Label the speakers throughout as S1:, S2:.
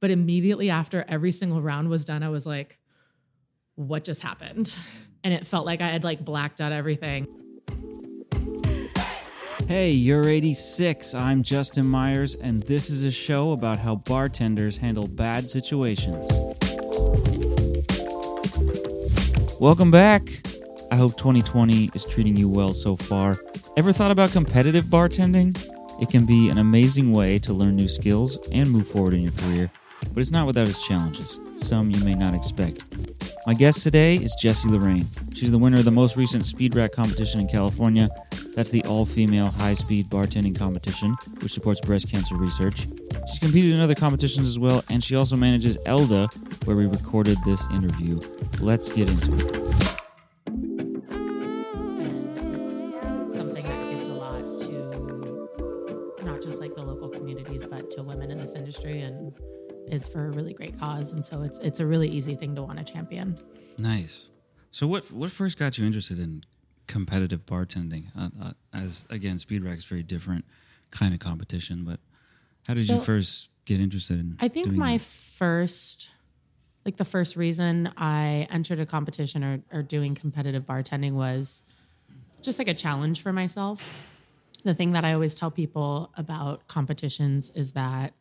S1: But immediately after every single round was done, I was like, what just happened? And it felt like I had like blacked out everything.
S2: Hey, you're 86. I'm Justin Myers, and this is a show about how bartenders handle bad situations. Welcome back. I hope 2020 is treating you well so far. Ever thought about competitive bartending? It can be an amazing way to learn new skills and move forward in your career, but it's not without its challenges, some you may not expect. My guest today is Jessi Lorraine. She's the winner of the most recent Speed Rack competition in California. That's the all female high speed bartending competition, which supports breast cancer research. She's competed in other competitions as well, and she also manages Elda, where we recorded this interview. Let's get into it.
S1: Is for a really great cause. And so it's it's a really easy thing to want to champion.
S2: Nice. So, what what first got you interested in competitive bartending? Uh, uh, as again, Speed Rack is very different kind of competition, but how did you first get interested in?
S1: I think my
S2: that?
S1: first, like the first reason I entered a competition or, or doing competitive bartending was just like a challenge for myself. The thing that I always tell people about competitions is that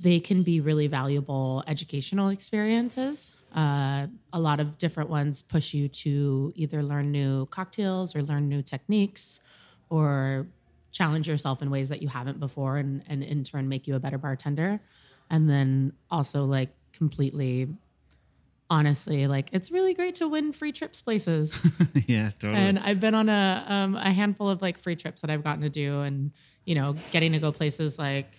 S1: they can be really valuable educational experiences. Uh, a lot of different ones push you to either learn new cocktails or learn new techniques or challenge yourself in ways that you haven't before and, and in turn make you a better bartender. And then also, like, completely honestly, like, it's really great to win free trips places.
S2: yeah, totally.
S1: And I've been on a um, a handful of like free trips that I've gotten to do, and you know, getting to go places like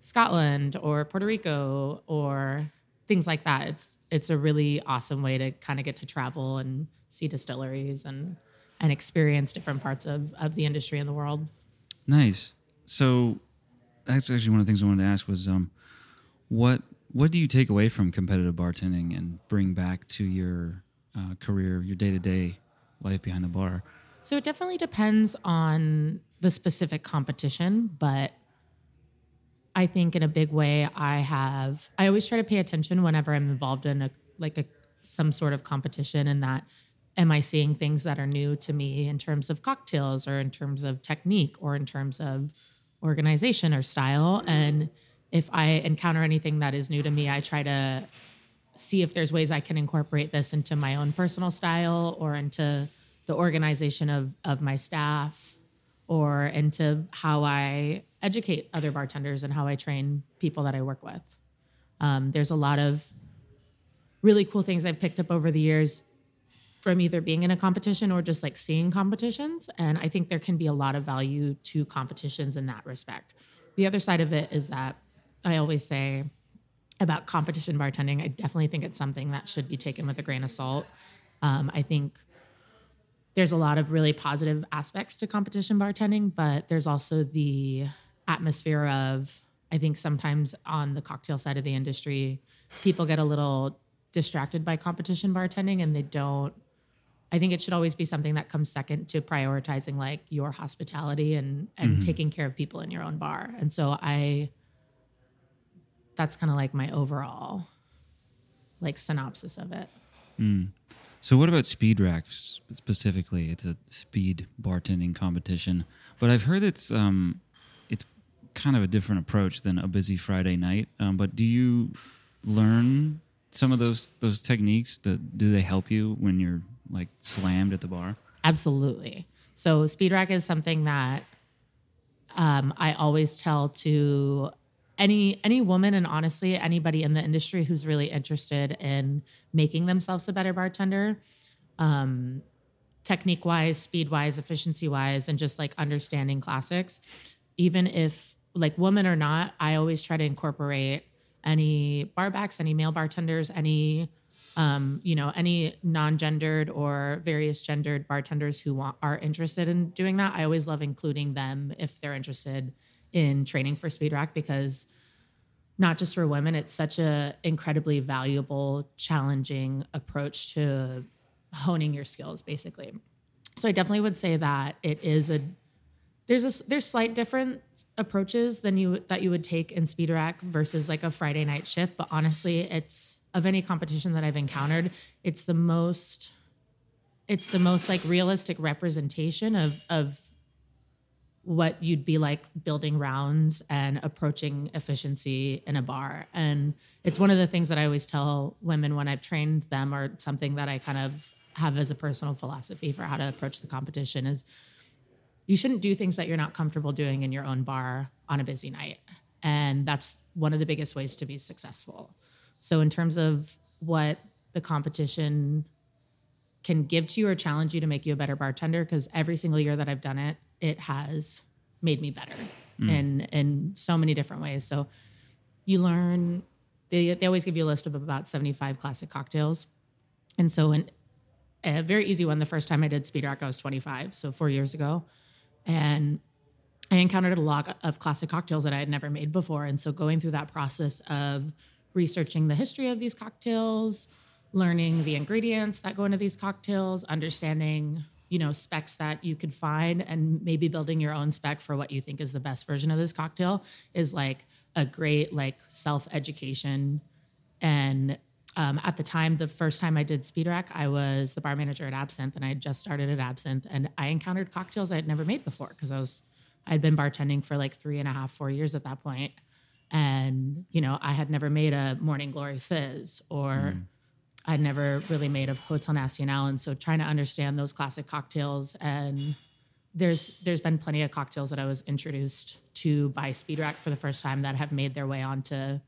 S1: Scotland or Puerto Rico or things like that. It's it's a really awesome way to kind of get to travel and see distilleries and and experience different parts of of the industry in the world.
S2: Nice. So that's actually one of the things I wanted to ask was um, what what do you take away from competitive bartending and bring back to your uh, career, your day to day life behind the bar?
S1: So it definitely depends on the specific competition, but I think in a big way I have I always try to pay attention whenever I'm involved in a like a some sort of competition and that am I seeing things that are new to me in terms of cocktails or in terms of technique or in terms of organization or style? And if I encounter anything that is new to me I try to see if there's ways I can incorporate this into my own personal style or into the organization of of my staff or into how I educate other bartenders and how I train people that I work with. Um, there's a lot of really cool things I've picked up over the years from either being in a competition or just like seeing competitions. And I think there can be a lot of value to competitions in that respect. The other side of it is that I always say about competition bartending, I definitely think it's something that should be taken with a grain of salt. Um, I think there's a lot of really positive aspects to competition bartending, but there's also the atmosphere of, I think sometimes on the cocktail side of the industry, people get a little distracted by competition bartending and they don't. I think it should always be something that comes second to prioritizing like your hospitality and and taking care of people in your own bar. And so I that's kind of like my overall like synopsis of it.
S2: So, what about Speed Racks specifically? It's a speed bartending competition, but I've heard it's um, kind of a different approach than a busy Friday night. Um, but do you learn some of those those techniques? That do they help you when you're like slammed at the bar?
S1: Absolutely. So speed rack is something that um, I always tell to any any woman and honestly anybody in the industry who's really interested in making themselves a better bartender, um, technique wise, speed wise, efficiency wise, and just like understanding classics. Even if like woman or not, I always try to incorporate any barbacks, any male bartenders, any um, you know, any non-gendered or various gendered bartenders who want are interested in doing that. I always love including them if they're interested in training for speed rack because not just for women, it's such a incredibly valuable, challenging approach to honing your skills, basically. So I definitely would say that it is a there's a there's slight different approaches than you that you would take in speed rack versus like a Friday night shift. But honestly, it's of any competition that I've encountered, it's the most it's the most like realistic representation of of what you'd be like building rounds and approaching efficiency in a bar. And it's one of the things that I always tell women when I've trained them or something that I kind of have as a personal philosophy for how to approach the competition is you shouldn't do things that you're not comfortable doing in your own bar on a busy night. And that's one of the biggest ways to be successful. So in terms of what the competition can give to you or challenge you to make you a better bartender because every single year that I've done it, it has made me better mm. in in so many different ways. So you learn they, they always give you a list of about 75 classic cocktails. And so in a very easy one, the first time I did speed rack, I was 25, so four years ago. And I encountered a lot of classic cocktails that I had never made before. And so going through that process of researching the history of these cocktails, learning the ingredients that go into these cocktails, understanding, you know, specs that you could find and maybe building your own spec for what you think is the best version of this cocktail is like a great like self-education and um, at the time, the first time I did Speed Rack, I was the bar manager at Absinthe, and I had just started at Absinthe, and I encountered cocktails I had never made before because I was I'd been bartending for like three and a half, four years at that point, and you know I had never made a Morning Glory Fizz or I'd never really made a Hotel Nacional, and so trying to understand those classic cocktails and there's there's been plenty of cocktails that I was introduced to by Speed Rack for the first time that have made their way onto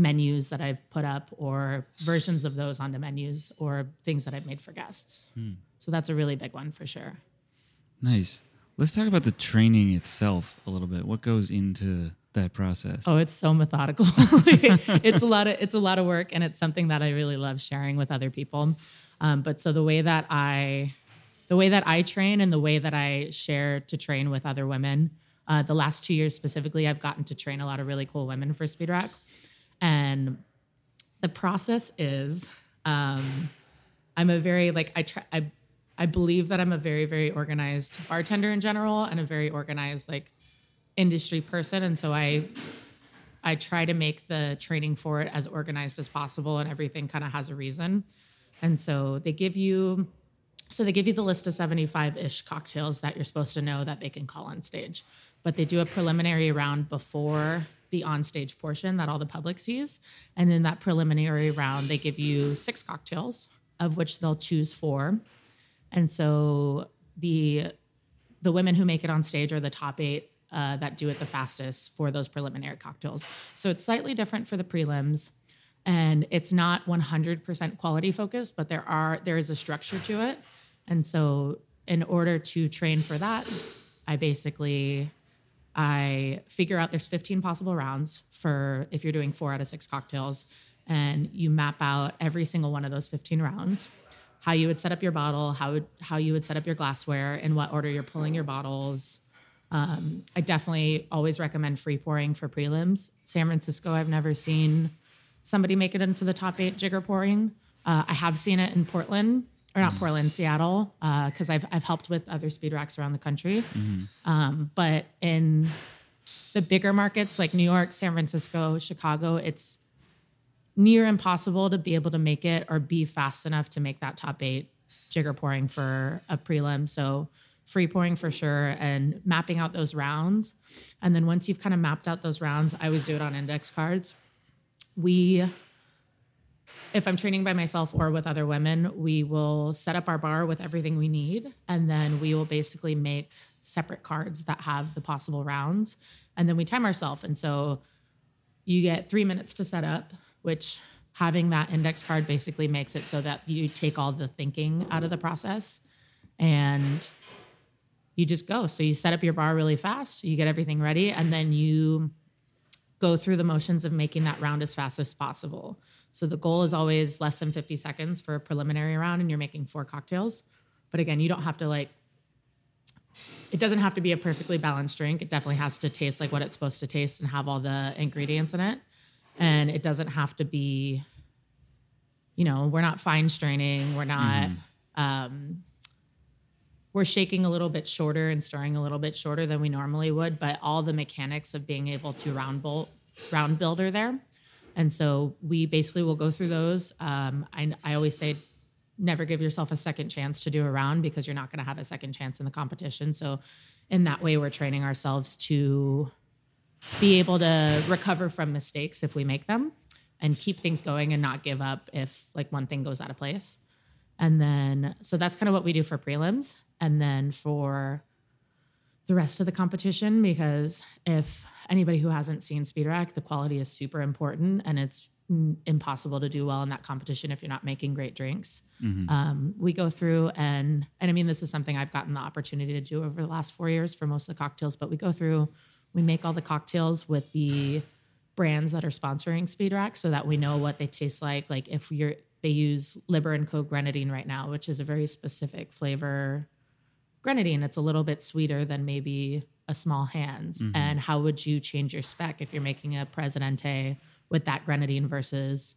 S1: menus that I've put up or versions of those onto menus or things that I've made for guests. So that's a really big one for sure.
S2: Nice. Let's talk about the training itself a little bit. What goes into that process?
S1: Oh, it's so methodical. it's a lot of it's a lot of work, and it's something that I really love sharing with other people. Um, but so the way that I, the way that I train and the way that I share to train with other women, uh, the last two years specifically, I've gotten to train a lot of really cool women for Speed Rack, and the process is, um, I'm a very like I try I. I believe that I'm a very, very organized bartender in general and a very organized like industry person. And so I I try to make the training for it as organized as possible and everything kind of has a reason. And so they give you so they give you the list of 75-ish cocktails that you're supposed to know that they can call on stage. But they do a preliminary round before the on-stage portion that all the public sees. And in that preliminary round, they give you six cocktails, of which they'll choose four. And so the the women who make it on stage are the top eight uh, that do it the fastest for those preliminary cocktails. So it's slightly different for the prelims, and it's not 100% quality focused, but there are there is a structure to it. And so in order to train for that, I basically I figure out there's 15 possible rounds for if you're doing four out of six cocktails, and you map out every single one of those 15 rounds how you would set up your bottle, how would, how you would set up your glassware, in what order you're pulling your bottles. Um, I definitely always recommend free pouring for prelims. San Francisco, I've never seen somebody make it into the top eight jigger pouring. Uh, I have seen it in Portland, or not mm. Portland, Seattle, uh, because I've I've helped with other speed racks around the country. Mm-hmm. Um, but in the bigger markets like New York, San Francisco, Chicago, it's near impossible to be able to make it or be fast enough to make that top eight jigger pouring for a prelim. So free pouring for sure and mapping out those rounds. And then once you've kind of mapped out those rounds, I always do it on index cards. We if I'm training by myself or with other women, we will set up our bar with everything we need. And then we will basically make separate cards that have the possible rounds. And then we time ourselves. And so you get three minutes to set up, which having that index card basically makes it so that you take all the thinking out of the process and you just go. So you set up your bar really fast, you get everything ready, and then you go through the motions of making that round as fast as possible. So the goal is always less than 50 seconds for a preliminary round, and you're making four cocktails. But again, you don't have to like, it doesn't have to be a perfectly balanced drink. It definitely has to taste like what it's supposed to taste and have all the ingredients in it. And it doesn't have to be, you know, we're not fine straining. We're not, um, we're shaking a little bit shorter and stirring a little bit shorter than we normally would, but all the mechanics of being able to round bolt, round build are there. And so we basically will go through those. Um, I, I always say, never give yourself a second chance to do a round because you're not going to have a second chance in the competition. So in that way, we're training ourselves to be able to recover from mistakes if we make them and keep things going and not give up if like one thing goes out of place. And then, so that's kind of what we do for prelims. And then for the rest of the competition, because if anybody who hasn't seen speed rack, the quality is super important and it's impossible to do well in that competition if you're not making great drinks. Mm-hmm. Um, we go through and and I mean this is something I've gotten the opportunity to do over the last four years for most of the cocktails, but we go through, we make all the cocktails with the brands that are sponsoring Speed Rack so that we know what they taste like. Like if you're they use Liber and Co grenadine right now, which is a very specific flavor grenadine. It's a little bit sweeter than maybe a small hands. Mm-hmm. And how would you change your spec if you're making a Presidente with that grenadine versus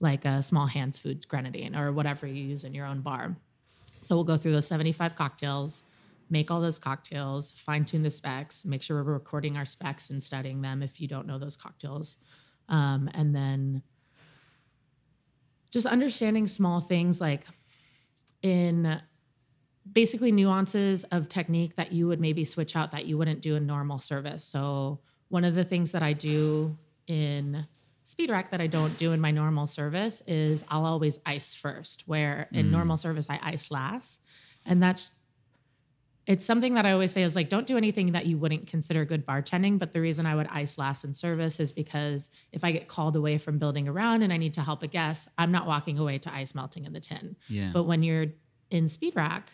S1: like a small hands foods grenadine or whatever you use in your own bar? So we'll go through those 75 cocktails, make all those cocktails, fine tune the specs, make sure we're recording our specs and studying them if you don't know those cocktails. Um, and then just understanding small things like in basically nuances of technique that you would maybe switch out that you wouldn't do in normal service. So one of the things that I do in speed rack that I don't do in my normal service is I'll always ice first, where in mm. normal service I ice last. And that's it's something that I always say is like, don't do anything that you wouldn't consider good bartending. But the reason I would ice last in service is because if I get called away from building around and I need to help a guest, I'm not walking away to ice melting in the tin.
S2: Yeah.
S1: But when you're in speed rack,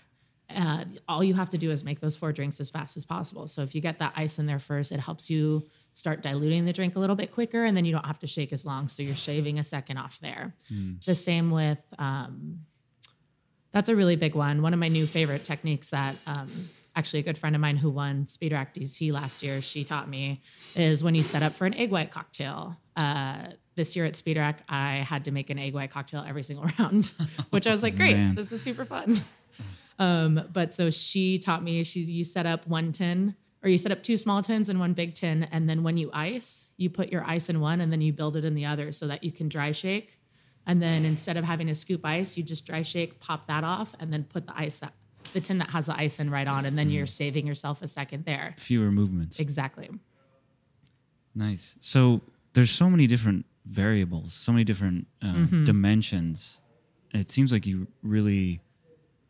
S1: uh, all you have to do is make those four drinks as fast as possible. So if you get that ice in there first, it helps you start diluting the drink a little bit quicker, and then you don't have to shake as long. So you're shaving a second off there. Mm. The same with um, that's a really big one. One of my new favorite techniques that um, actually a good friend of mine who won Speed Rack DC last year, she taught me is when you set up for an egg white cocktail. Uh, this year at Speed Rack, I had to make an egg white cocktail every single round, which I was like, great, Man. this is super fun. Um, but so she taught me she's you set up one tin or you set up two small tins and one big tin. And then when you ice, you put your ice in one and then you build it in the other so that you can dry shake. And then instead of having to scoop ice, you just dry shake, pop that off, and then put the ice that the tin that has the ice in right on, and then mm. you're saving yourself a second there.
S2: Fewer movements.
S1: Exactly.
S2: Nice. So there's so many different variables, so many different uh, mm-hmm. dimensions. It seems like you really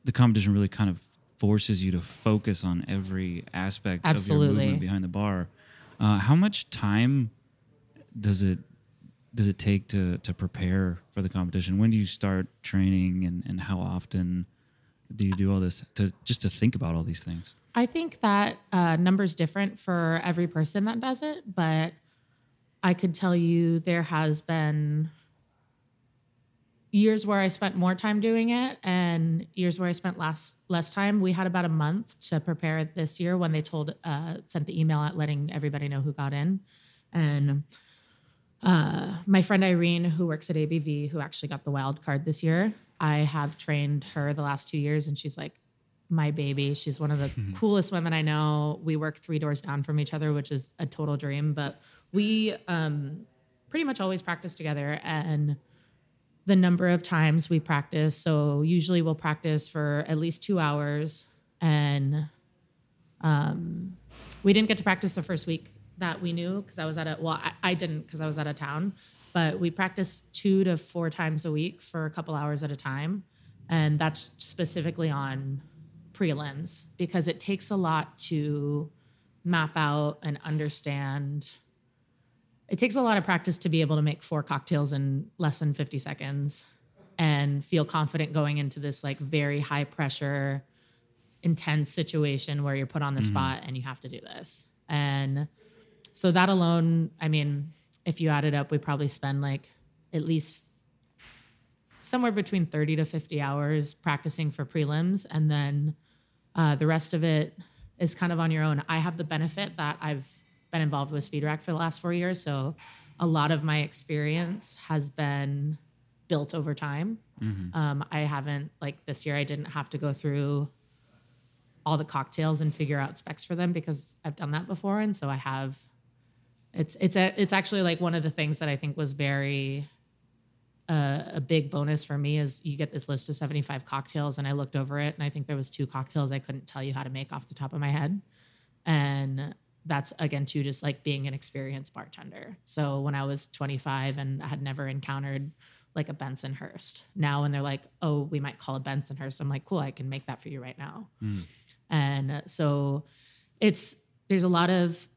S2: the competition really kind of forces you to focus on every aspect
S1: Absolutely.
S2: of your movement behind the bar. Uh, how much time does it does it take to to prepare for the competition? When do you start training, and and how often do you do all this to just to think about all these things?
S1: I think that uh, number's different for every person that does it, but I could tell you there has been years where I spent more time doing it and years where I spent less less time. We had about a month to prepare this year when they told uh, sent the email out letting everybody know who got in. And uh, my friend Irene, who works at ABV, who actually got the wild card this year, I have trained her the last two years, and she's like my baby. She's one of the coolest women I know. We work three doors down from each other, which is a total dream. But we um, pretty much always practice together and the number of times we practice. So usually we'll practice for at least two hours. And um, we didn't get to practice the first week that we knew because I was at a, well, I, I didn't because I was out of town, but we practiced two to four times a week for a couple hours at a time. And that's specifically on prelims because it takes a lot to map out and understand it takes a lot of practice to be able to make four cocktails in less than 50 seconds and feel confident going into this like very high pressure intense situation where you're put on the mm-hmm. spot and you have to do this. And so that alone i mean if you add it up we probably spend like at least somewhere between 30 to 50 hours practicing for prelims. And then uh, the rest of it is kind of on your own. I have the benefit that i've been involved with Speed Rack for the last four years. So a lot of my experience has been built over time. Mm-hmm. Um, I haven't, like this year, I didn't have to go through all the cocktails and figure out specs for them because I've done that before. And so I have it's it's a it's actually like one of the things that I think was very uh, a big bonus for me is you get this list of 75 cocktails and I looked over it and I think there was two cocktails I couldn't tell you how to make off the top of my head. And that's again too just like being an experienced bartender. So when I was 25 and I had never encountered like a Bensonhurst. Now when they're like, "Oh, we might call a Bensonhurst." I'm like, "Cool, I can make that for you right now."
S2: Mm.
S1: And so it's there's a lot of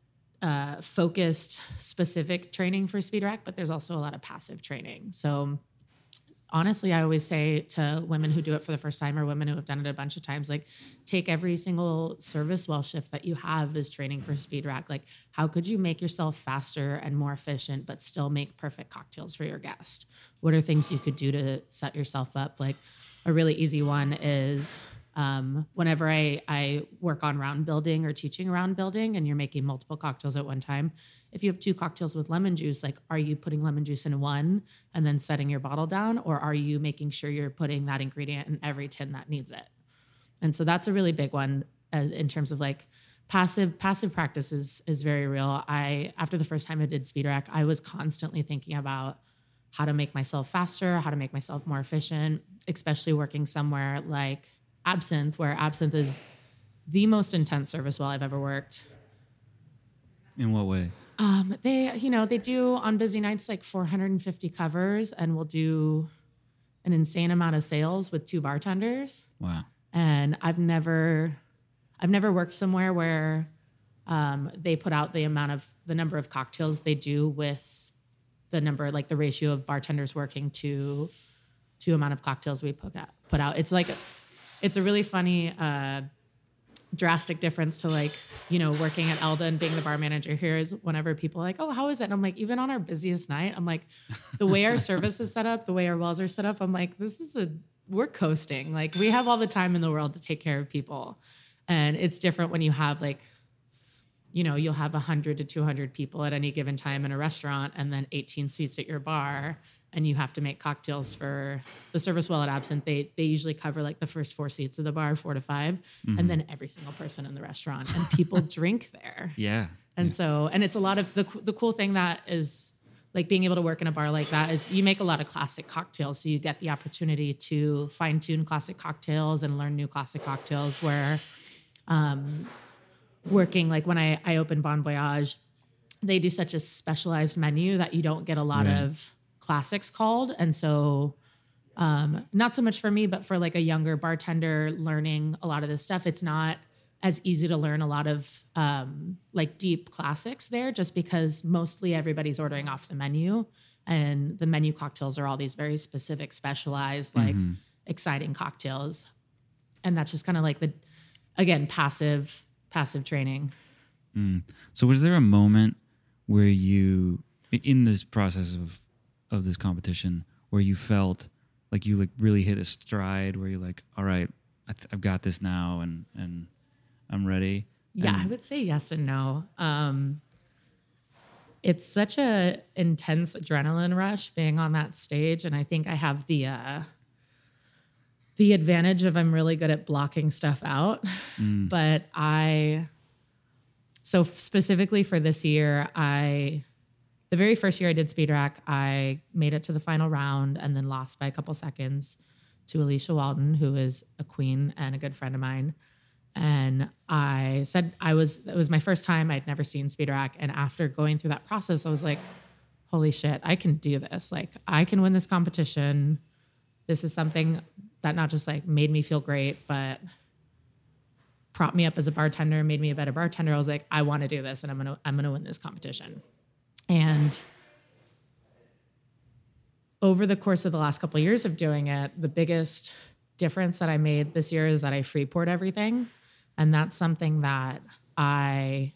S1: uh, focused, specific training for speed rack, but there's also a lot of passive training. So honestly, I always say to women who do it for the first time or women who have done it a bunch of times, like take every single service well shift that you have as training for speed rack. Like, how could you make yourself faster and more efficient, but still make perfect cocktails for your guest? What are things you could do to set yourself up? Like, a really easy one is um, whenever I, I work on round building or teaching round building and you're making multiple cocktails at one time, if you have two cocktails with lemon juice, like are you putting lemon juice in one and then setting your bottle down, or are you making sure you're putting that ingredient in every tin that needs it? And so that's a really big one uh, in terms of like passive passive practice is is very real. I after the first time I did speed rack, I was constantly thinking about how to make myself faster, how to make myself more efficient, especially working somewhere like Absinthe, where Absinthe is the most intense service well I've ever worked.
S2: In what way?
S1: Um, they, you know, they do on busy nights like 450 covers, and we'll do an insane amount of sales with two bartenders.
S2: Wow.
S1: And I've never, I've never worked somewhere where um, they put out the amount of the number of cocktails they do with the number, like the ratio of bartenders working to to amount of cocktails we put out. Put out. It's like it's a really funny uh, drastic difference to like you know working at Elda and being the bar manager here is whenever people are like oh how is it? And I'm like even on our busiest night. I'm like the way our service is set up the way our walls are set up I'm like this is a we're coasting. Like we have all the time in the world to take care of people. And it's different when you have like you know you'll have 100 to 200 people at any given time in a restaurant and then 18 seats at your bar and you have to make cocktails for the service well at Absinthe. They they usually cover like the first four seats of the bar, four to 5
S2: Mm-hmm.
S1: and then every single person in the restaurant, and people drink there.
S2: Yeah.
S1: And so, and it's a lot of the the cool thing that is like being able to work in a bar like that is you make a lot of classic cocktails, so you get the opportunity to fine tune classic cocktails and learn new classic cocktails. Where, um, working like when I I opened Bon Voyage, they do such a specialized menu that you don't get a lot
S2: Right.
S1: of classics called, and so um, not so much for me, but for like a younger bartender learning a lot of this stuff, it's not as easy to learn a lot of um, like deep classics there, just because mostly everybody's ordering off the menu, and the menu cocktails are all these very specific, specialized, like exciting cocktails, and that's just kind of like the again passive passive training.
S2: So was there a moment where you in this process of of this competition where you felt like you like really hit a stride where you're like, all right, I th- I've got this now and and I'm ready.
S1: Yeah,
S2: And-
S1: I would say yes and no. Um, it's such a intense adrenaline rush being on that stage, and I think I have the uh, the advantage of I'm really good at blocking stuff out. But I, so specifically for this year, I the very first year I did speed rack, I made it to the final round and then lost by a couple seconds to Alicia Walton, who is a queen and a good friend of mine. And I said I was it was my first time I'd never seen speed rack, and after going through that process, I was like, "Holy shit, I can do this! Like, I can win this competition. This is something that not just like made me feel great, but propped me up as a bartender, made me a better bartender. I was like, I want to do this, and I'm gonna I'm gonna win this competition. And over the course of the last couple of years of doing it, the biggest difference that I made this year is that I free poured everything. And that's something that I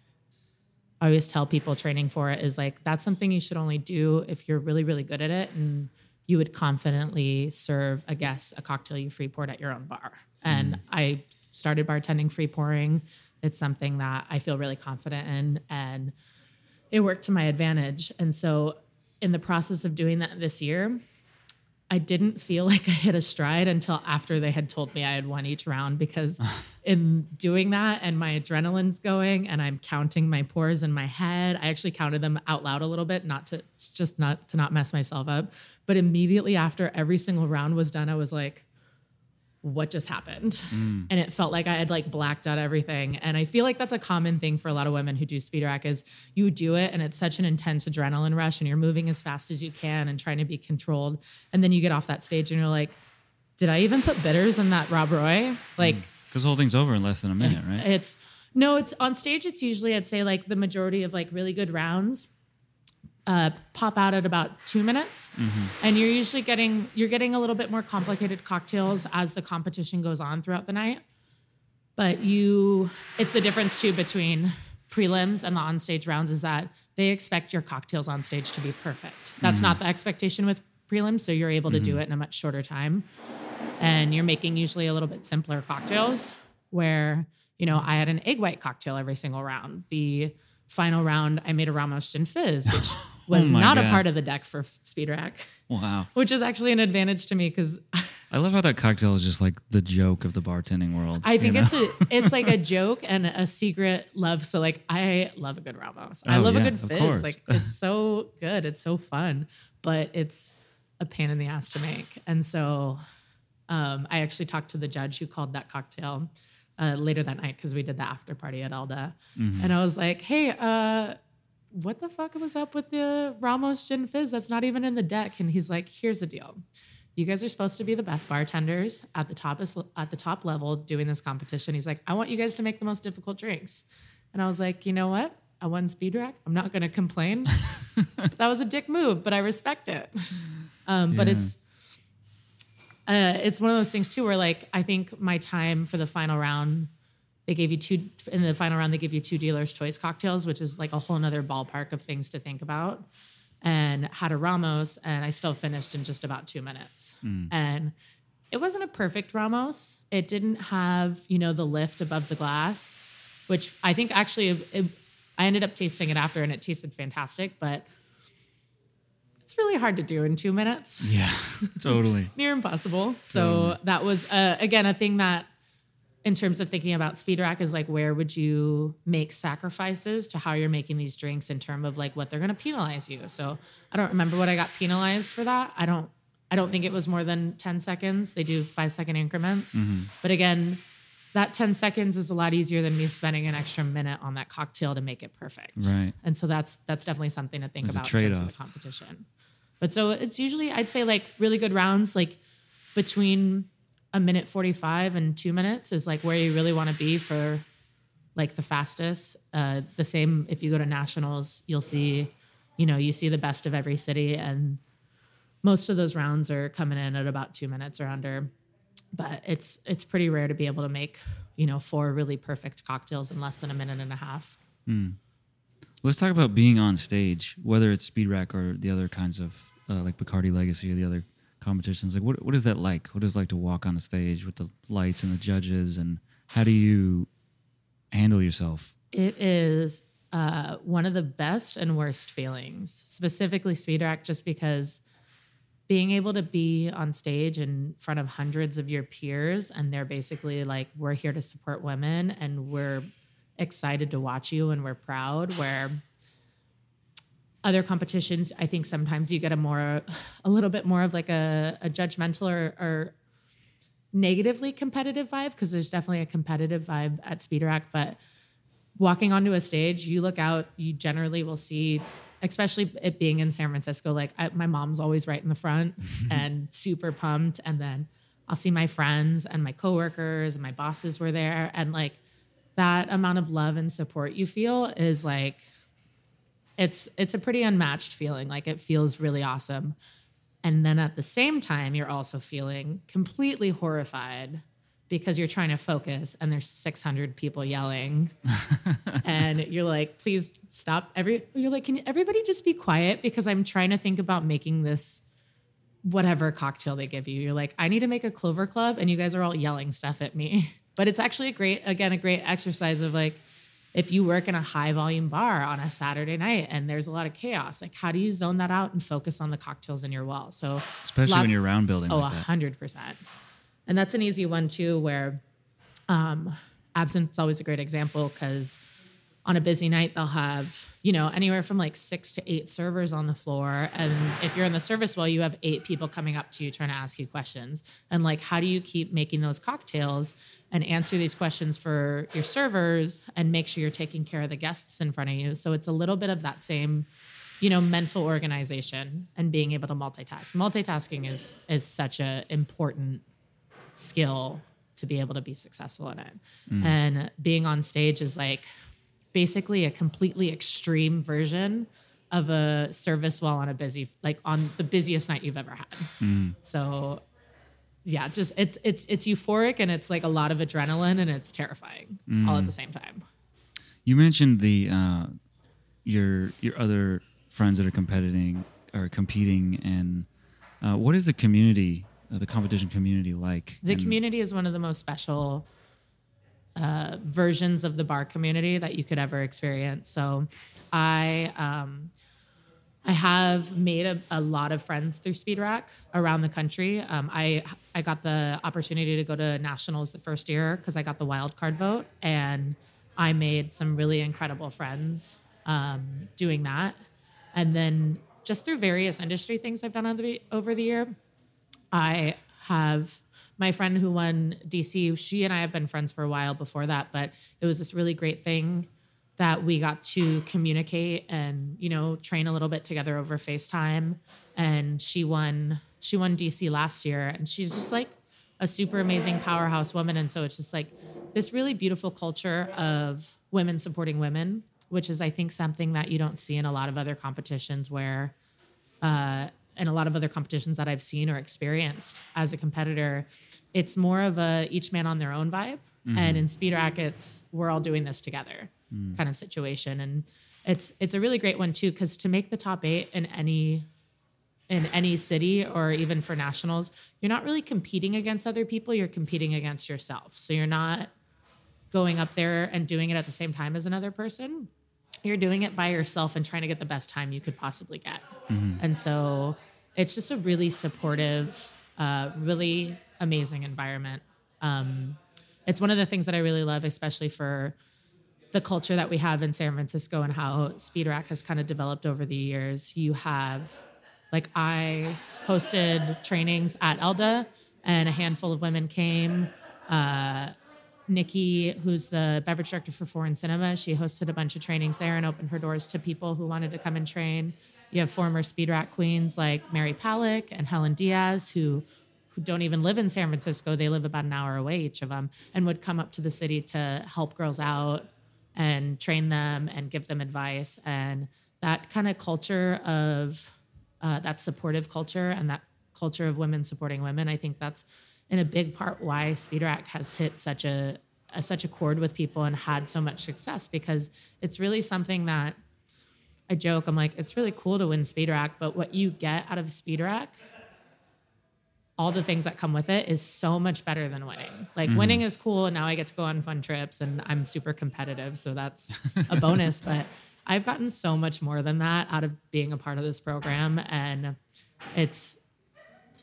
S1: I always tell people training for it is like that's something you should only do if you're really, really good at it and you would confidently serve a guest a cocktail you free poured at your own bar. And mm. I started bartending free pouring. It's something that I feel really confident in and it worked to my advantage. And so in the process of doing that this year, I didn't feel like I hit a stride until after they had told me I had won each round because in doing that and my adrenaline's going and I'm counting my pours in my head. I actually counted them out loud a little bit, not to just not to not mess myself up. But immediately after every single round was done, I was like, what just happened. Mm. and it felt like i had like blacked out everything. And i feel like that's a common thing for a lot of women who do speed rack is you do it and it's such an intense adrenaline rush and you're moving as fast as you can and trying to be controlled. And then you get off that stage and you're like did i even put bitters in that rob roy? Like
S2: because mm. the whole thing's over in less than a minute right?
S1: It's no it's on stage it's usually i'd say like the majority of like really good rounds uh, pop out at about two minutes, mm-hmm. and you're usually getting you're getting a little bit more complicated cocktails as the competition goes on throughout the night. But you, it's the difference too between prelims and the onstage rounds is that they expect your cocktails on stage to be perfect. That's mm-hmm. not the expectation with prelims, so you're able to mm-hmm. do it in a much shorter time, and you're making usually a little bit simpler cocktails. Where you know I had an egg white cocktail every single round. The final round, I made a Ramos Gin Fizz, which was oh not God. a part of the deck for Speed Rack.
S2: Wow.
S1: Which is actually an advantage to me because
S2: I love how that cocktail is just like the joke of the bartending world.
S1: I think know? it's a it's like a joke and a secret love. So like I love a good Ramos. Oh, I love yeah, a good fizz. Like it's so good. It's so fun, but it's a pain in the ass to make. And so um, I actually talked to the judge who called that cocktail uh, later that night because we did the after party at Elda, mm-hmm. and I was like, "Hey, uh, what the fuck was up with the Ramos Gin Fizz? That's not even in the deck." And he's like, "Here's the deal." You guys are supposed to be the best bartenders at the top at the top level doing this competition. He's like, I want you guys to make the most difficult drinks. And I was like, you know what? I won speed rack. I'm not going to complain. that was a dick move, but I respect it. Um, yeah. But it's uh, it's one of those things too where like I think my time for the final round, they gave you two in the final round they give you two dealer's choice cocktails, which is like a whole nother ballpark of things to think about. And had a Ramos, and I still finished in just about two minutes. Mm. And it wasn't a perfect Ramos. It didn't have you know the lift above the glass, which I think actually it, I ended up tasting it after, and it tasted fantastic, but it's really hard to do in two minutes.
S2: Yeah, totally.
S1: Near impossible. So totally. that was, uh, again, a thing that, in terms of thinking about speed rack, is like, where would you make sacrifices to how you're making these drinks in terms of like what they're going to penalize you? So I don't remember what I got penalized for that. I don't. I don't think it was more than 10 seconds. They do five second increments. Mm-hmm. But again, that 10 seconds is a lot easier than me spending an extra minute on that cocktail to make it perfect.
S2: Right.
S1: And so that's that's definitely something to think There's about in terms of the competition. But so it's usually I'd say like really good rounds, like between a minute 45 and two minutes is like where you really want to be for like the fastest. Uh, the same if you go to nationals, you'll see, you know, you see the best of every city and most of those rounds are coming in at about two minutes or under. But it's it's pretty rare to be able to make, you know, four really perfect cocktails in less than a minute and a half. Mm.
S2: Let's talk about being on stage, whether it's speed rack or the other kinds of uh, like Bacardi Legacy or the other competitions. Like, what what is that like? What is it like to walk on the stage with the lights and the judges, and how do you handle yourself?
S1: It is uh, one of the best and worst feelings, specifically speed rack, just because being able to be on stage in front of hundreds of your peers and they're basically like we're here to support women and we're excited to watch you and we're proud where other competitions, I think sometimes you get a more, a little bit more of like a, a judgmental or, or negatively competitive vibe because there's definitely a competitive vibe at Speed Rack. But walking onto a stage, you look out, you generally will see, especially it being in San Francisco, like I, my mom's always right in the front and super pumped. And then I'll see my friends and my coworkers and my bosses were there. And like that amount of love and support you feel is like, it's it's a pretty unmatched feeling. Like it feels really awesome. And then at the same time, you're also feeling completely horrified because you're trying to focus and there's 600 people yelling. And you're like please stop every you're like can everybody just be quiet? Because i'm trying to think about making this whatever cocktail they give you. You're like i need to make a clover club and you guys are all yelling stuff at me. But it's actually a great again a great exercise of like if you work in a high volume bar on a Saturday night and there's a lot of chaos, like how do you zone that out and focus on the cocktails in your well? So
S2: Especially
S1: lot-
S2: when you're round building
S1: Oh,
S2: like
S1: a hundred percent. And that's an easy one too, where um, absinthe is always a great example because on a busy night they'll have you know anywhere from like six to eight servers on the floor, and if you're in the service well, you have eight people coming up to you trying to ask you questions. And like, how do you keep making those cocktails and answer these questions for your servers and make sure you're taking care of the guests in front of you? So it's a little bit of that same you know mental organization and being able to multitask multitasking is is such a important skill to be able to be successful in it. And being on stage is like basically a completely extreme version of a service while on a busy like on the busiest night you've ever had. So yeah just it's it's it's euphoric and it's like a lot of adrenaline and it's terrifying all at the same time.
S2: You mentioned the uh, your your other friends that are competing or competing, and uh, what is the community, the competition community like?
S1: The
S2: And-
S1: community is one of the most special uh, versions of the bar community that you could ever experience. So, I um, I have made a, a lot of friends through Speed Rack around the country. Um, I I got the opportunity to go to nationals the first year because I got the wild card vote, and I made some really incredible friends um, doing that. And then just through various industry things I've done over the, over the year, I have my friend who won DC. She and I have been friends for a while before that, but it was this really great thing that we got to communicate and you know train a little bit together over FaceTime. And she won. She won DC last year, and she's just like a super amazing powerhouse woman. And so it's just like this really beautiful culture of women supporting women, which is I think something that you don't see in a lot of other competitions where uh, and a lot of other competitions that I've seen or experienced as a competitor, it's more of a each man on their own vibe. Mm-hmm. And in speed rackets, we're all doing this together mm. kind of situation. And it's it's a really great one too, because to make the top eight in any in any city or even for nationals, you're not really competing against other people, you're competing against yourself. So you're not going up there and doing it at the same time as another person you're doing it by yourself and trying to get the best time you could possibly get. And so it's just a really supportive, uh, really amazing environment. Um, it's one of the things that I really love, especially for the culture that we have in San Francisco and how Speed Rack has kind of developed over the years. You have, like, I hosted trainings at Elda, and a handful of women came. Uh, Nikki, who's the beverage director for Foreign Cinema, she hosted a bunch of trainings there and opened her doors to people who wanted to come and train. You have former speed rack queens like Mary Palick and Helen Diaz, who who don't even live in San Francisco. They live about an hour away, each of them, and would come up to the city to help girls out and train them and give them advice. And that kind of culture of uh, that supportive culture and that culture of women supporting women, I think that's in a big part why Speed Rack has hit such a, a such a chord with people and had so much success because it's really something that I joke. I'm like, it's really cool to win Speed Rack, but what you get out of Speed Rack, all the things that come with it, is so much better than winning. Like mm-hmm. winning is cool, and now I get to go on fun trips, and I'm super competitive, so that's a bonus. But I've gotten so much more than that out of being a part of this program, and it's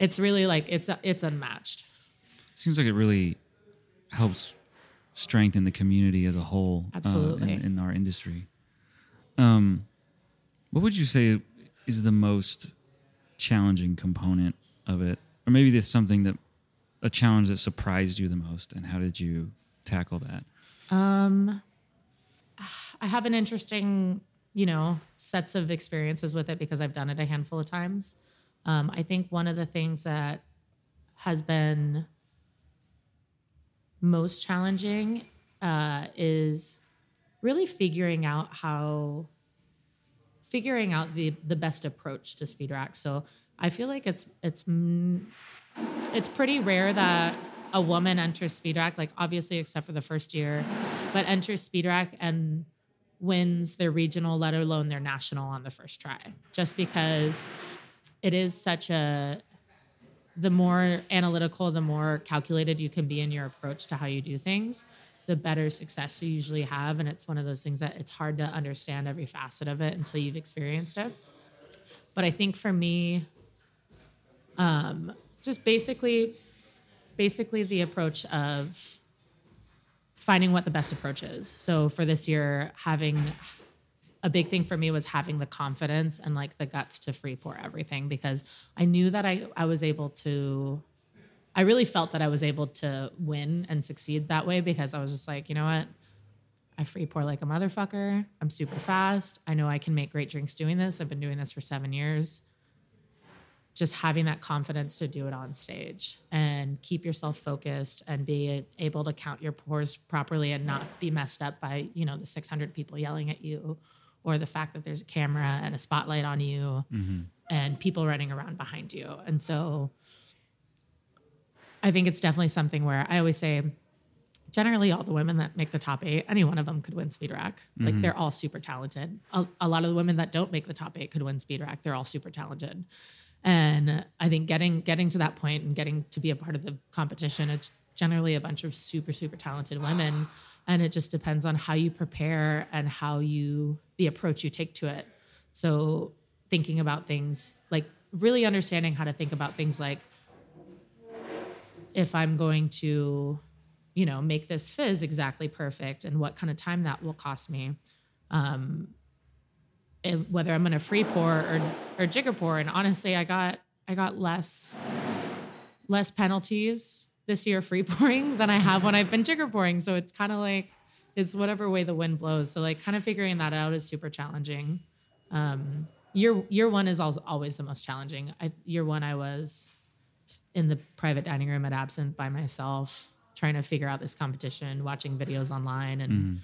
S1: it's really like it's it's unmatched.
S2: Seems like it really helps strengthen the community as a whole uh,
S1: Absolutely.
S2: in, in our industry. Um, what would you say is the most challenging component of it, or maybe there's something that a challenge that surprised you the most, and how did you tackle that?
S1: Um, I have an interesting, you know, sets of experiences with it because I've done it a handful of times. Um, I think one of the things that has been most challenging uh, is really figuring out how figuring out the the best approach to speed rack. So I feel like it's it's it's pretty rare that a woman enters speed rack like obviously except for the first year but enters speed rack and wins their regional let alone their national on the first try just because it is such a the more analytical the more calculated you can be in your approach to how you do things the better success you usually have. And it's one of those things that it's hard to understand every facet of it until you've experienced it. But I think for me, um, just basically, basically the approach of finding what the best approach is. So for this year, having a big thing for me was having the confidence and like the guts to free pour everything because I knew that I, I was able to I really felt that I was able to win and succeed that way because I was just like, you know what? I free pour like a motherfucker. I'm super fast. I know I can make great drinks doing this. I've been doing this for seven years. Just having that confidence to do it on stage and keep yourself focused and be able to count your pours properly and not be messed up by, you know, the 600 people yelling at you or the fact that there's a camera and a spotlight on you mm-hmm. and people running around behind you. And so I think it's definitely something where I always say, generally, all the women that make the top eight, any one of them could win speed rack. Mm-hmm. Like they're all super talented. A, a, lot of the women that don't make the top eight could win speed rack. They're all super talented. And I think getting getting to that point and getting to be a part of the competition, it's generally a bunch of super super talented women, and it just depends on how you prepare and how you the approach you take to it. So thinking about things like really understanding how to think about things like if I'm going to, you know, make this fizz exactly perfect and what kind of time that will cost me. Um, if, whether I'm going to free pour or or jigger pour, and honestly, I got I got less less penalties this year free pouring than I have when I've been jigger pouring. So it's kind of like it's whatever way the wind blows. So like kind of figuring that out is super challenging. Um, year year one is always the most challenging. I, year one I was in the private dining room at Absinthe by myself, trying to figure out this competition, watching videos online, and mm-hmm.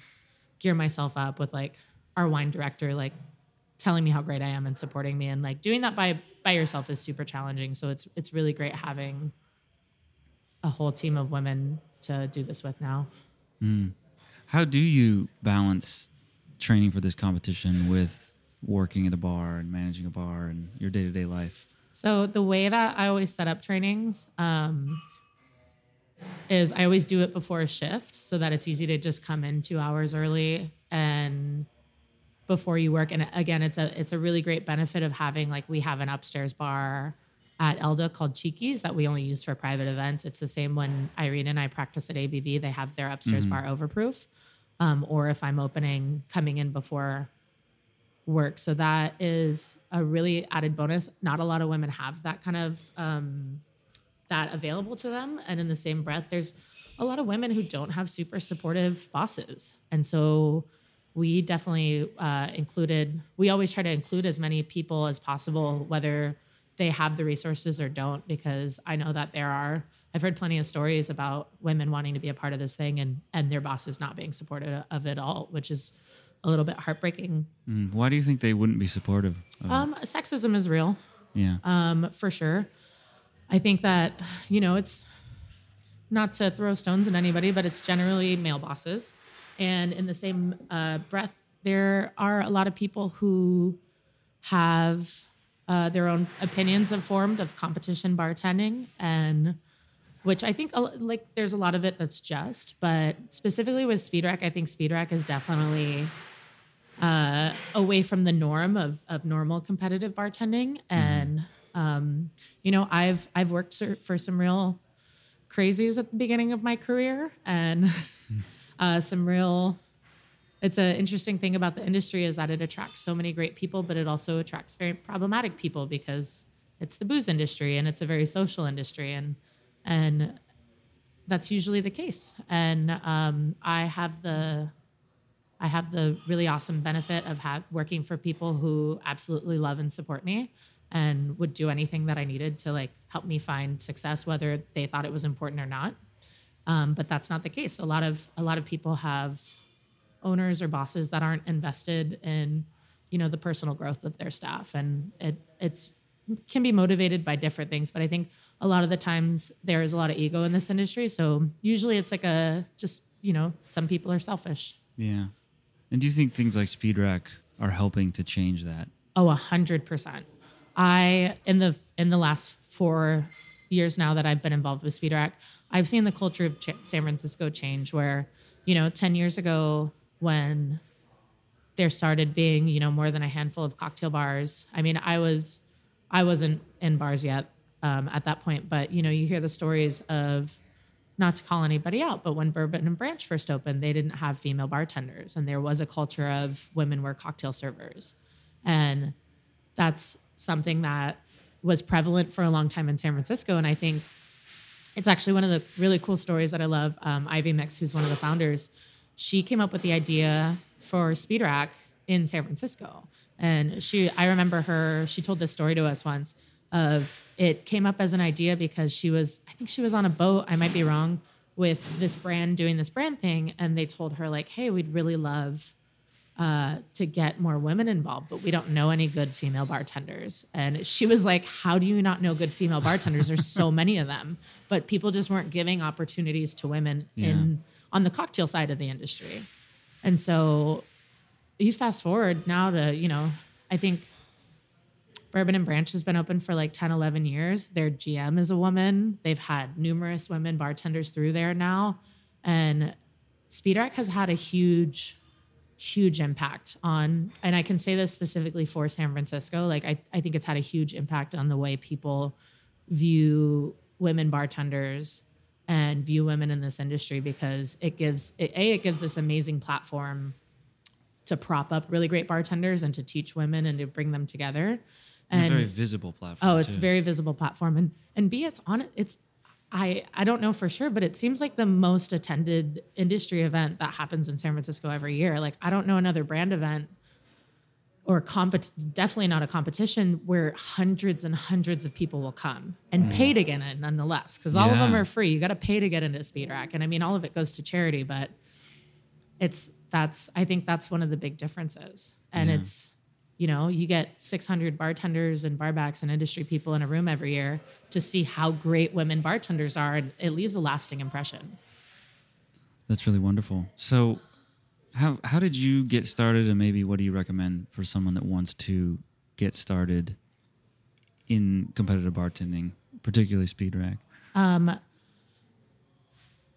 S1: gear myself up with like our wine director, like telling me how great I am and supporting me, and like doing that by by yourself is super challenging. So it's it's really great having a whole team of women to do this with now.
S2: Mm. How do you balance training for this competition with working at a bar and managing a bar and your day to day life?
S1: So the way that I always set up trainings um, is I always do it before a shift so that it's easy to just come in two hours early and before you work. And again, it's a it's a really great benefit of having like we have an upstairs bar at Elda called Cheekies that we only use for private events. It's the same when Irene and I practice at ABV. They have their upstairs mm-hmm. bar overproof. Um, or if I'm opening, coming in before work. So that is a really added bonus. Not a lot of women have that kind of um, that available to them. And in the same breath, there's a lot of women who don't have super supportive bosses. And so we definitely uh, included, we always try to include as many people as possible, whether they have the resources or don't, because I know that there are, I've heard plenty of stories about women wanting to be a part of this thing and, and their bosses not being supportive of it all, which is a little bit heartbreaking.
S2: Mm, why do you think they wouldn't be supportive?
S1: um, sexism is real.
S2: Yeah.
S1: Um, for sure. I think that you know it's not to throw stones at anybody, but it's generally male bosses, and in the same uh, breath, there are a lot of people who have uh, their own opinions have formed of competition bartending and which I think like there's a lot of it that's just, but specifically with speed rack, I think speed rack is definitely uh, away from the norm of of normal competitive bartending. Mm-hmm. And um, you know, I've I've worked for some real crazies at the beginning of my career, and uh, some real. It's an interesting thing about the industry is that it attracts so many great people, but it also attracts very problematic people because it's the booze industry and it's a very social industry, and and that's usually the case. And um, I have the I have the really awesome benefit of working for people who absolutely love and support me and would do anything that I needed to like help me find success, whether they thought it was important or not. Um, but that's not the case. A lot of a lot of people have owners or bosses that aren't invested in you know the personal growth of their staff, and it it's can be motivated by different things. But I think a lot of the times there is a lot of ego in this industry. So usually it's like a just you know some people are selfish.
S2: Yeah. And do you think things like Speed Rack are helping to change that?
S1: Oh, a hundred percent. I in the in the last four years now that I've been involved with Speed Rack, I've seen the culture of Ch- San Francisco change. Where you know, 10 years ago when there started being, you know, more than a handful of cocktail bars. I mean, I was, I wasn't in bars yet um, at that point, but you know, you hear the stories of, not to call anybody out, but when Bourbon and Branch first opened, they didn't have female bartenders, and there was a culture of women were cocktail servers, and that's something that was prevalent for a long time in San Francisco. And I think it's actually one of the really cool stories that I love. Um, Ivy Mix, who's one of the founders, she came up with the idea for Speed Rack in San Francisco. And she, I remember her, she told this story to us once of it came up as an idea because she was, I think she was on a boat, I might be wrong, with this brand doing this brand thing. And they told her, like, hey, we'd really love uh, to get more women involved, but we don't know any good female bartenders. And she was like, How do you not know good female bartenders? There's so many of them. But people just weren't giving opportunities to women
S2: Yeah.
S1: in on the cocktail side of the industry. And so you fast forward now to, you know, I think Bourbon and Branch has been open for like 10, 11 years. Their GM is a woman. They've had numerous women bartenders through there now. And Speed Rack has had a huge, huge impact on, and I can say this specifically for San Francisco. Like, I, I think it's had a huge impact on the way people view women bartenders and view women in this industry because it gives, it, A, it gives this amazing platform to prop up really great bartenders and to teach women and to bring them together.
S2: And very visible platform.
S1: Oh, it's
S2: too.
S1: very visible platform, and and B, it's on. It's I I don't know for sure, but it seems like the most attended industry event that happens in San Francisco every year. Like I don't know another brand event or compet definitely not a competition where hundreds and hundreds of people will come and mm. pay to get in nonetheless because all of them are free. You got to pay to get into Speed Rack, and I mean all of it goes to charity, but it's that's I think that's one of the big differences, and
S2: Yeah.
S1: it's you know you get 600 bartenders and barbacks and industry people in a room every year to see how great women bartenders are, and it leaves a lasting impression.
S2: That's really wonderful. So, how how did you get started, and maybe what do you recommend for someone that wants to get started in competitive bartending, particularly speed rack?
S1: Um,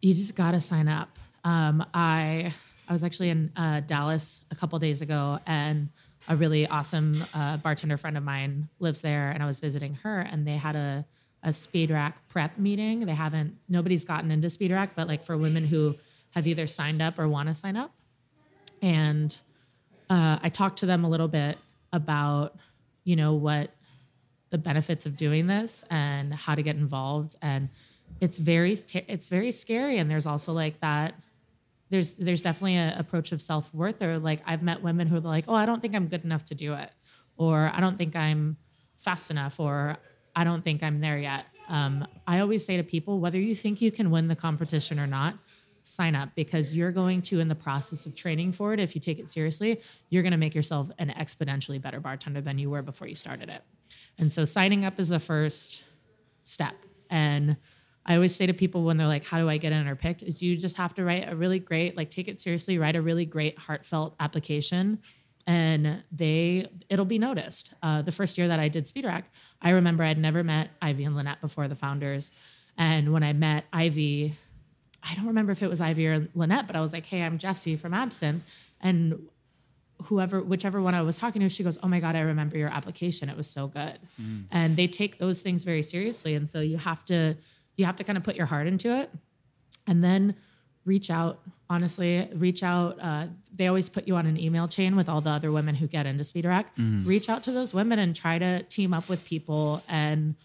S1: you just got to sign up. Um, I I was actually in uh, Dallas a couple days ago, and a really awesome uh, bartender friend of mine lives there, and I was visiting her, and they had a a speed rack prep meeting. They haven't nobody's gotten into speed rack, but like for women who have either signed up or want to sign up, and uh, I talked to them a little bit about you know what the benefits of doing this and how to get involved. And it's very it's very scary. And there's also like that there's there's definitely an approach of self-worth or like i've met women who are like oh i don't think i'm good enough to do it or i don't think i'm fast enough or i don't think i'm there yet. Um, i always say to people whether you think you can win the competition or not sign up because you're going to in the process of training for it if you take it seriously you're going to make yourself an exponentially better bartender than you were before you started it. And so signing up is the first step. And i always say to people when they're like how do i get in or picked? is you just have to write a really great like take it seriously write a really great heartfelt application and they it'll be noticed. Uh, the first year that i did speed rack i remember i'd never met ivy and lynnette before the founders. And when i met ivy I don't remember if it was Ivy or Lynnette, but I was like, hey, I'm Jessi from Absinthe. And whoever, whichever one I was talking to, she goes, oh my God, I remember your application. It was so good. And they take those things very seriously. And so you have to, you have to kind of put your heart into it and then reach out, honestly, reach out. Uh, they always put you on an email chain with all the other women who get into Speed Rack. Reach out to those women and try to team up with people and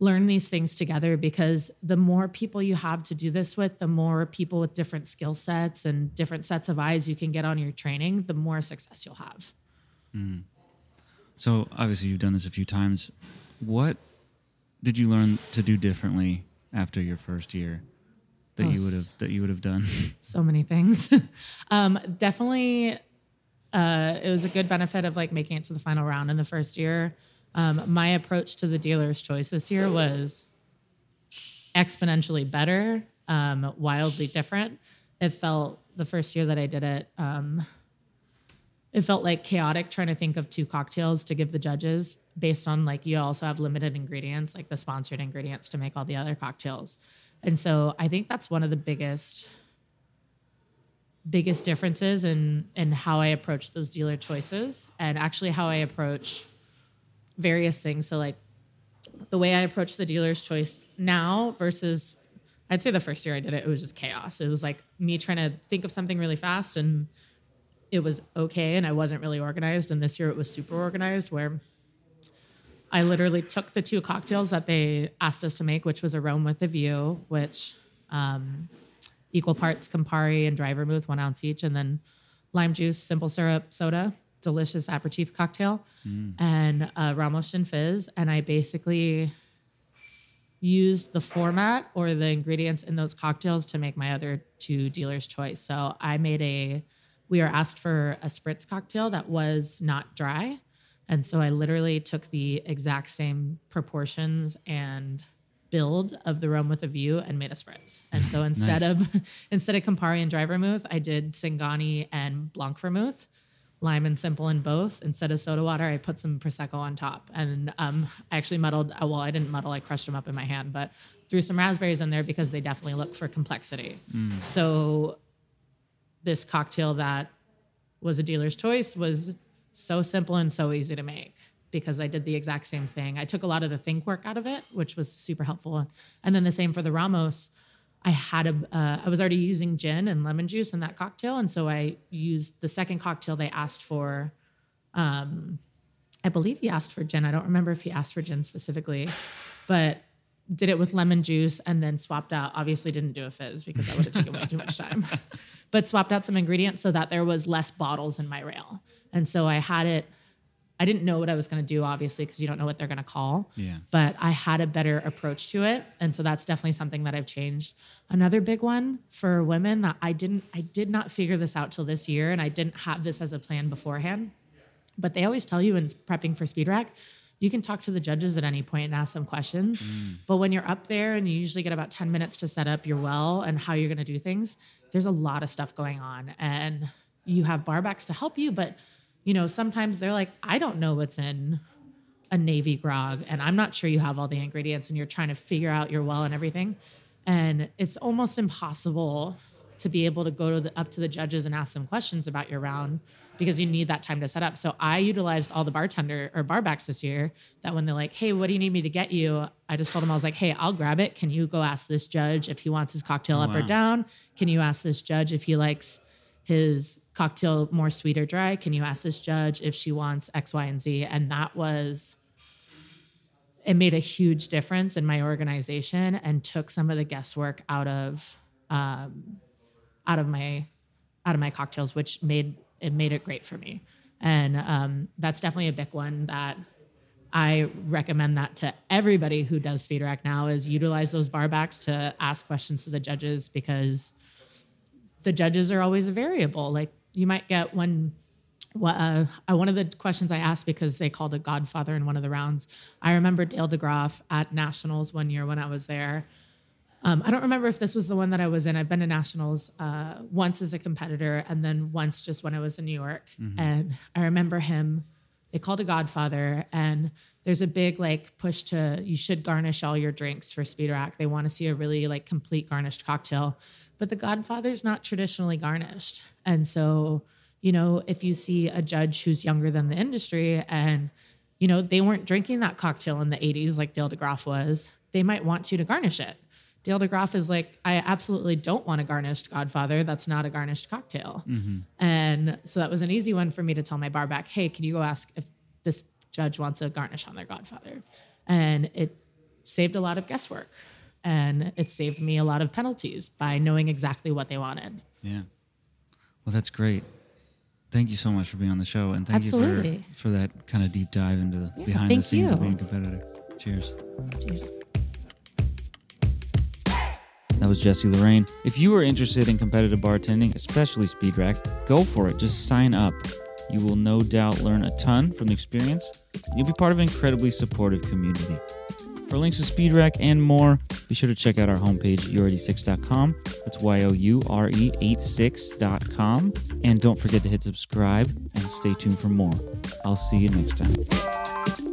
S1: learn these things together because the more people you have to do this with, the more people with different skill sets and different sets of eyes you can get on your training, the more success you'll have.
S2: So obviously you've done this a few times. What did you learn to do differently after your first year that
S1: Oh,
S2: you would have that you would have done?
S1: So many things. um, definitely, uh, it was a good benefit of like making it to the final round in the first year. Um, my approach to the dealer's choice this year was exponentially better, um, wildly different. It felt the first year that I did it, um, it felt like chaotic trying to think of two cocktails to give the judges based on like you also have limited ingredients, like the sponsored ingredients to make all the other cocktails. And so I think that's one of the biggest biggest differences in in how I approach those dealer choices and actually how I approach various things. So like the way I approach the dealer's choice now versus I'd say the first year I did it, it was just chaos. It was like me trying to think of something really fast and it was okay and I wasn't really organized. And this year it was super organized where I literally took the two cocktails that they asked us to make, which was a Rome with a View, which um, equal parts Campari and dry vermouth, one ounce each, and then lime juice, simple syrup, soda, delicious aperitif cocktail, and uh, Ramos and Fizz. And I basically used the format or the ingredients in those cocktails to make my other two dealers' choice. So I made a, we were asked for a spritz cocktail that was not dry. And so I literally took the exact same proportions and build of the Rome with a View and made a spritz. And so instead
S2: Nice.
S1: of instead of Campari and dry vermouth, I did Singani and Blanc vermouth, lime and simple in both. Instead of soda water, I put some prosecco on top. And um, I actually muddled. uh, Well, I didn't muddle. I crushed them up in my hand, but threw some raspberries in there because they definitely look for complexity. So this cocktail that was a dealer's choice was so simple and so easy to make because I did the exact same thing. I took a lot of the think work out of it, which was super helpful. And then the same for the Ramos. I had a, uh, I was already using gin and lemon juice in that cocktail, and so I used the second cocktail they asked for. Um, I believe he asked for gin. I don't remember if he asked for gin specifically, but did it with lemon juice and then swapped out. Obviously, didn't do a fizz because that would have taken way too much time. But swapped out some ingredients so that there was less bottles in my rail, and so I had it. I didn't know what I was going to do, obviously, because you don't know what they're going to call.
S2: Yeah.
S1: But I had a better approach to it, and so that's definitely something that I've changed. Another big one for women that I didn't, I did not figure this out till this year, and I didn't have this as a plan beforehand. But they always tell you in prepping for speed rack, you can talk to the judges at any point and ask them questions. Mm. But when you're up there and you usually get about 10 minutes to set up your well and how you're going to do things, there's a lot of stuff going on. And you have barbacks to help you, but you know, sometimes they're like, I don't know what's in a navy grog and I'm not sure you have all the ingredients and you're trying to figure out your well and everything. And it's almost impossible to be able to go to the, up to the judges and ask them questions about your round because you need that time to set up. So I utilized all the bartender or barbacks this year that when they're like, "Hey, what do you need me to get you?" I just told them I was like, "Hey, I'll grab it. Can you go ask this judge if he wants his cocktail up or down? Can you ask this judge if he likes his cocktail more sweet or dry? Can you ask this judge if she wants X, Y, and Z?" And that was it made a huge difference in my organization and took some of the guesswork out of um, out of my out of my cocktails, which made it made it great for me. And um, that's definitely a big one that I recommend that to everybody who does speed rack now is utilize those barbacks to ask questions to the judges because the judges are always a variable. Like you might get one uh, one of the questions I asked because they called a Godfather in one of the rounds. I remember Dale DeGroff at Nationals one year when I was there. Um, I don't remember if this was the one that I was in. I've been to Nationals uh, once as a competitor and then once just when I was in New York. And I remember him, they called a Godfather, and there's a big like push to you should garnish all your drinks for Speed Rack. They want to see a really like complete garnished cocktail. But the Godfather's not traditionally garnished. And so, you know, if you see a judge who's younger than the industry and, you know, they weren't drinking that cocktail in the 80s like Dale DeGroff was, they might want you to garnish it. Dale DeGroff is like, I absolutely don't want a garnished Godfather. That's not a garnished cocktail. Mm-hmm. And so that was an easy one for me to tell my bar back, hey, can you go ask if this judge wants a garnish on their Godfather? And it saved a lot of guesswork. And it saved me a lot of penalties by knowing exactly what they wanted.
S2: Yeah. Well, that's great. Thank you so much for being on the show, and thank you for, for that kind of deep dive into the
S1: Yeah,
S2: behind the scenes of being a competitor. Cheers.
S1: Jeez.
S2: That was Jessi Lorraine. If you are interested in competitive bartending, especially speed rack, go for it. Just sign up. You will no doubt learn a ton from the experience. You'll be part of an incredibly supportive community. For links to speed rack and more, be sure to check out our homepage, you're86.com. That's Y O U R E 86.com. And don't forget to hit subscribe and stay tuned for more. I'll see you next time.